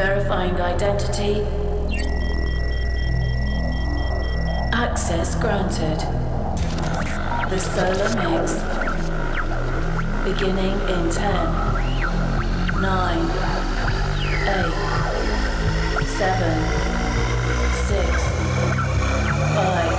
Verifying identity. Access granted. The solar mix. Beginning in 10, 9, 8, 7, 6, 5,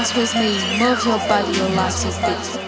dance with me, move your body, your life is beat.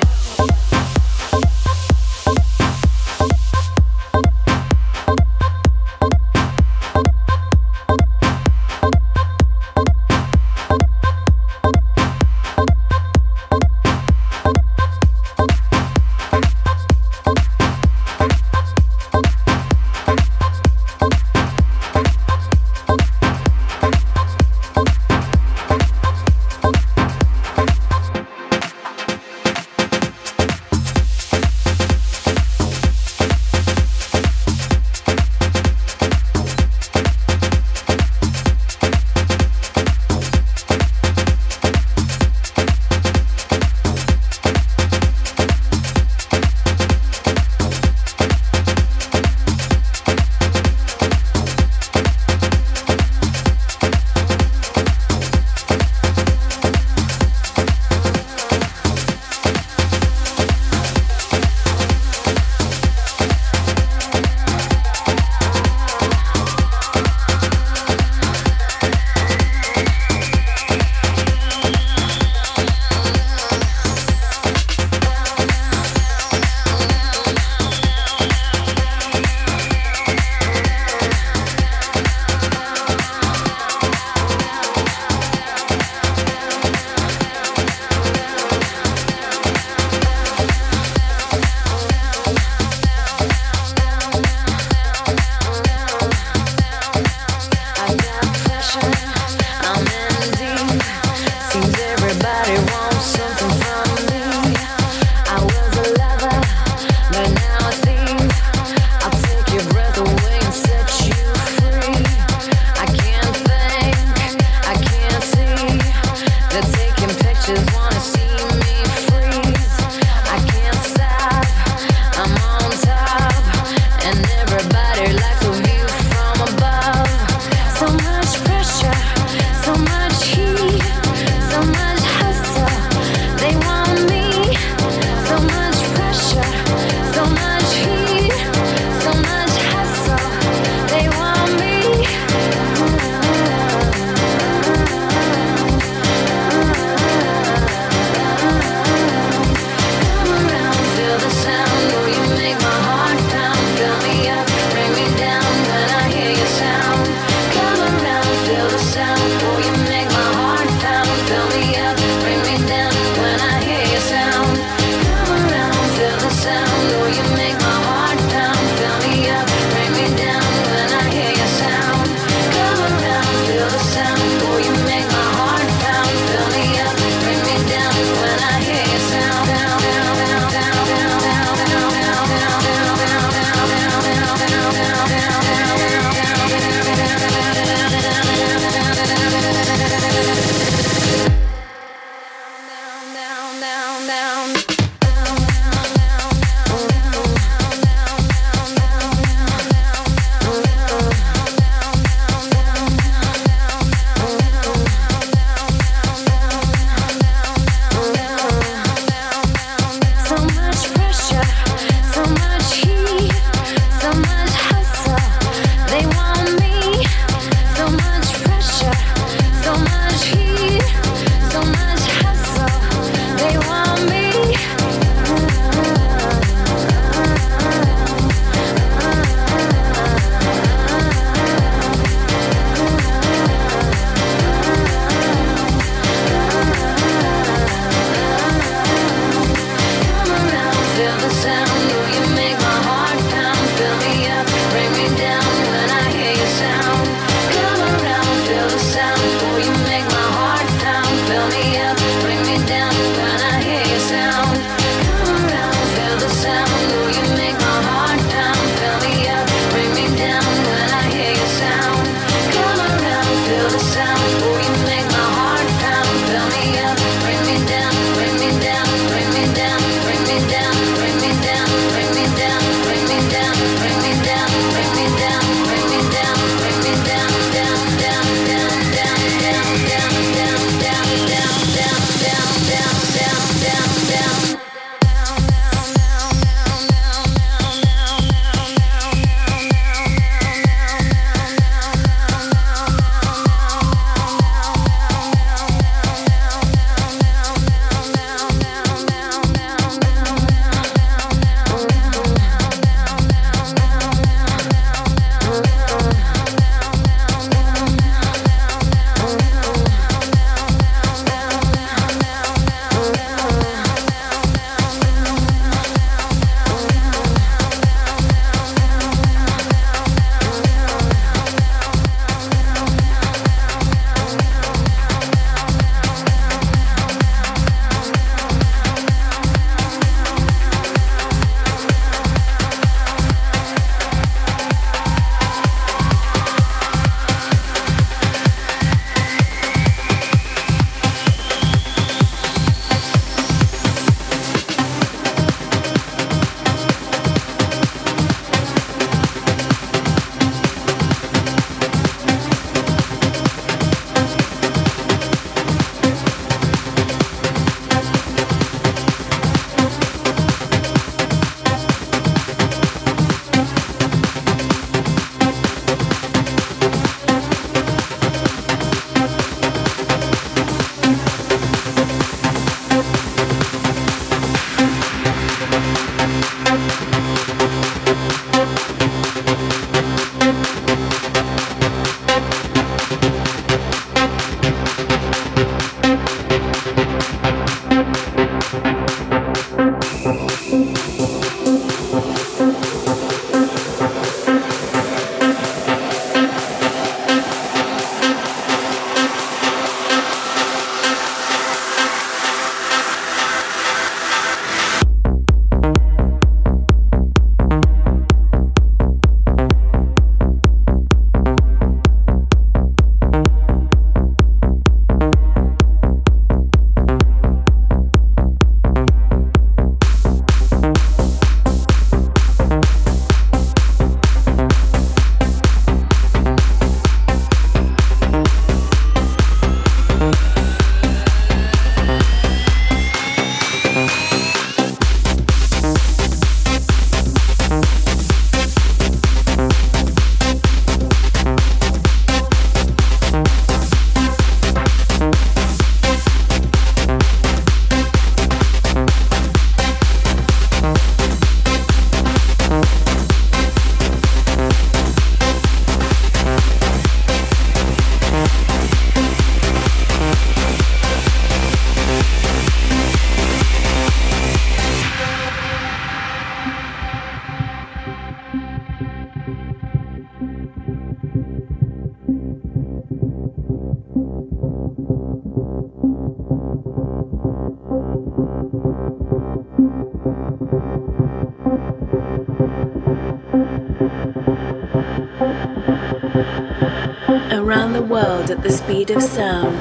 Of sound.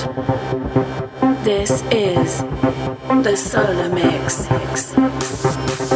This is the Solar Mix.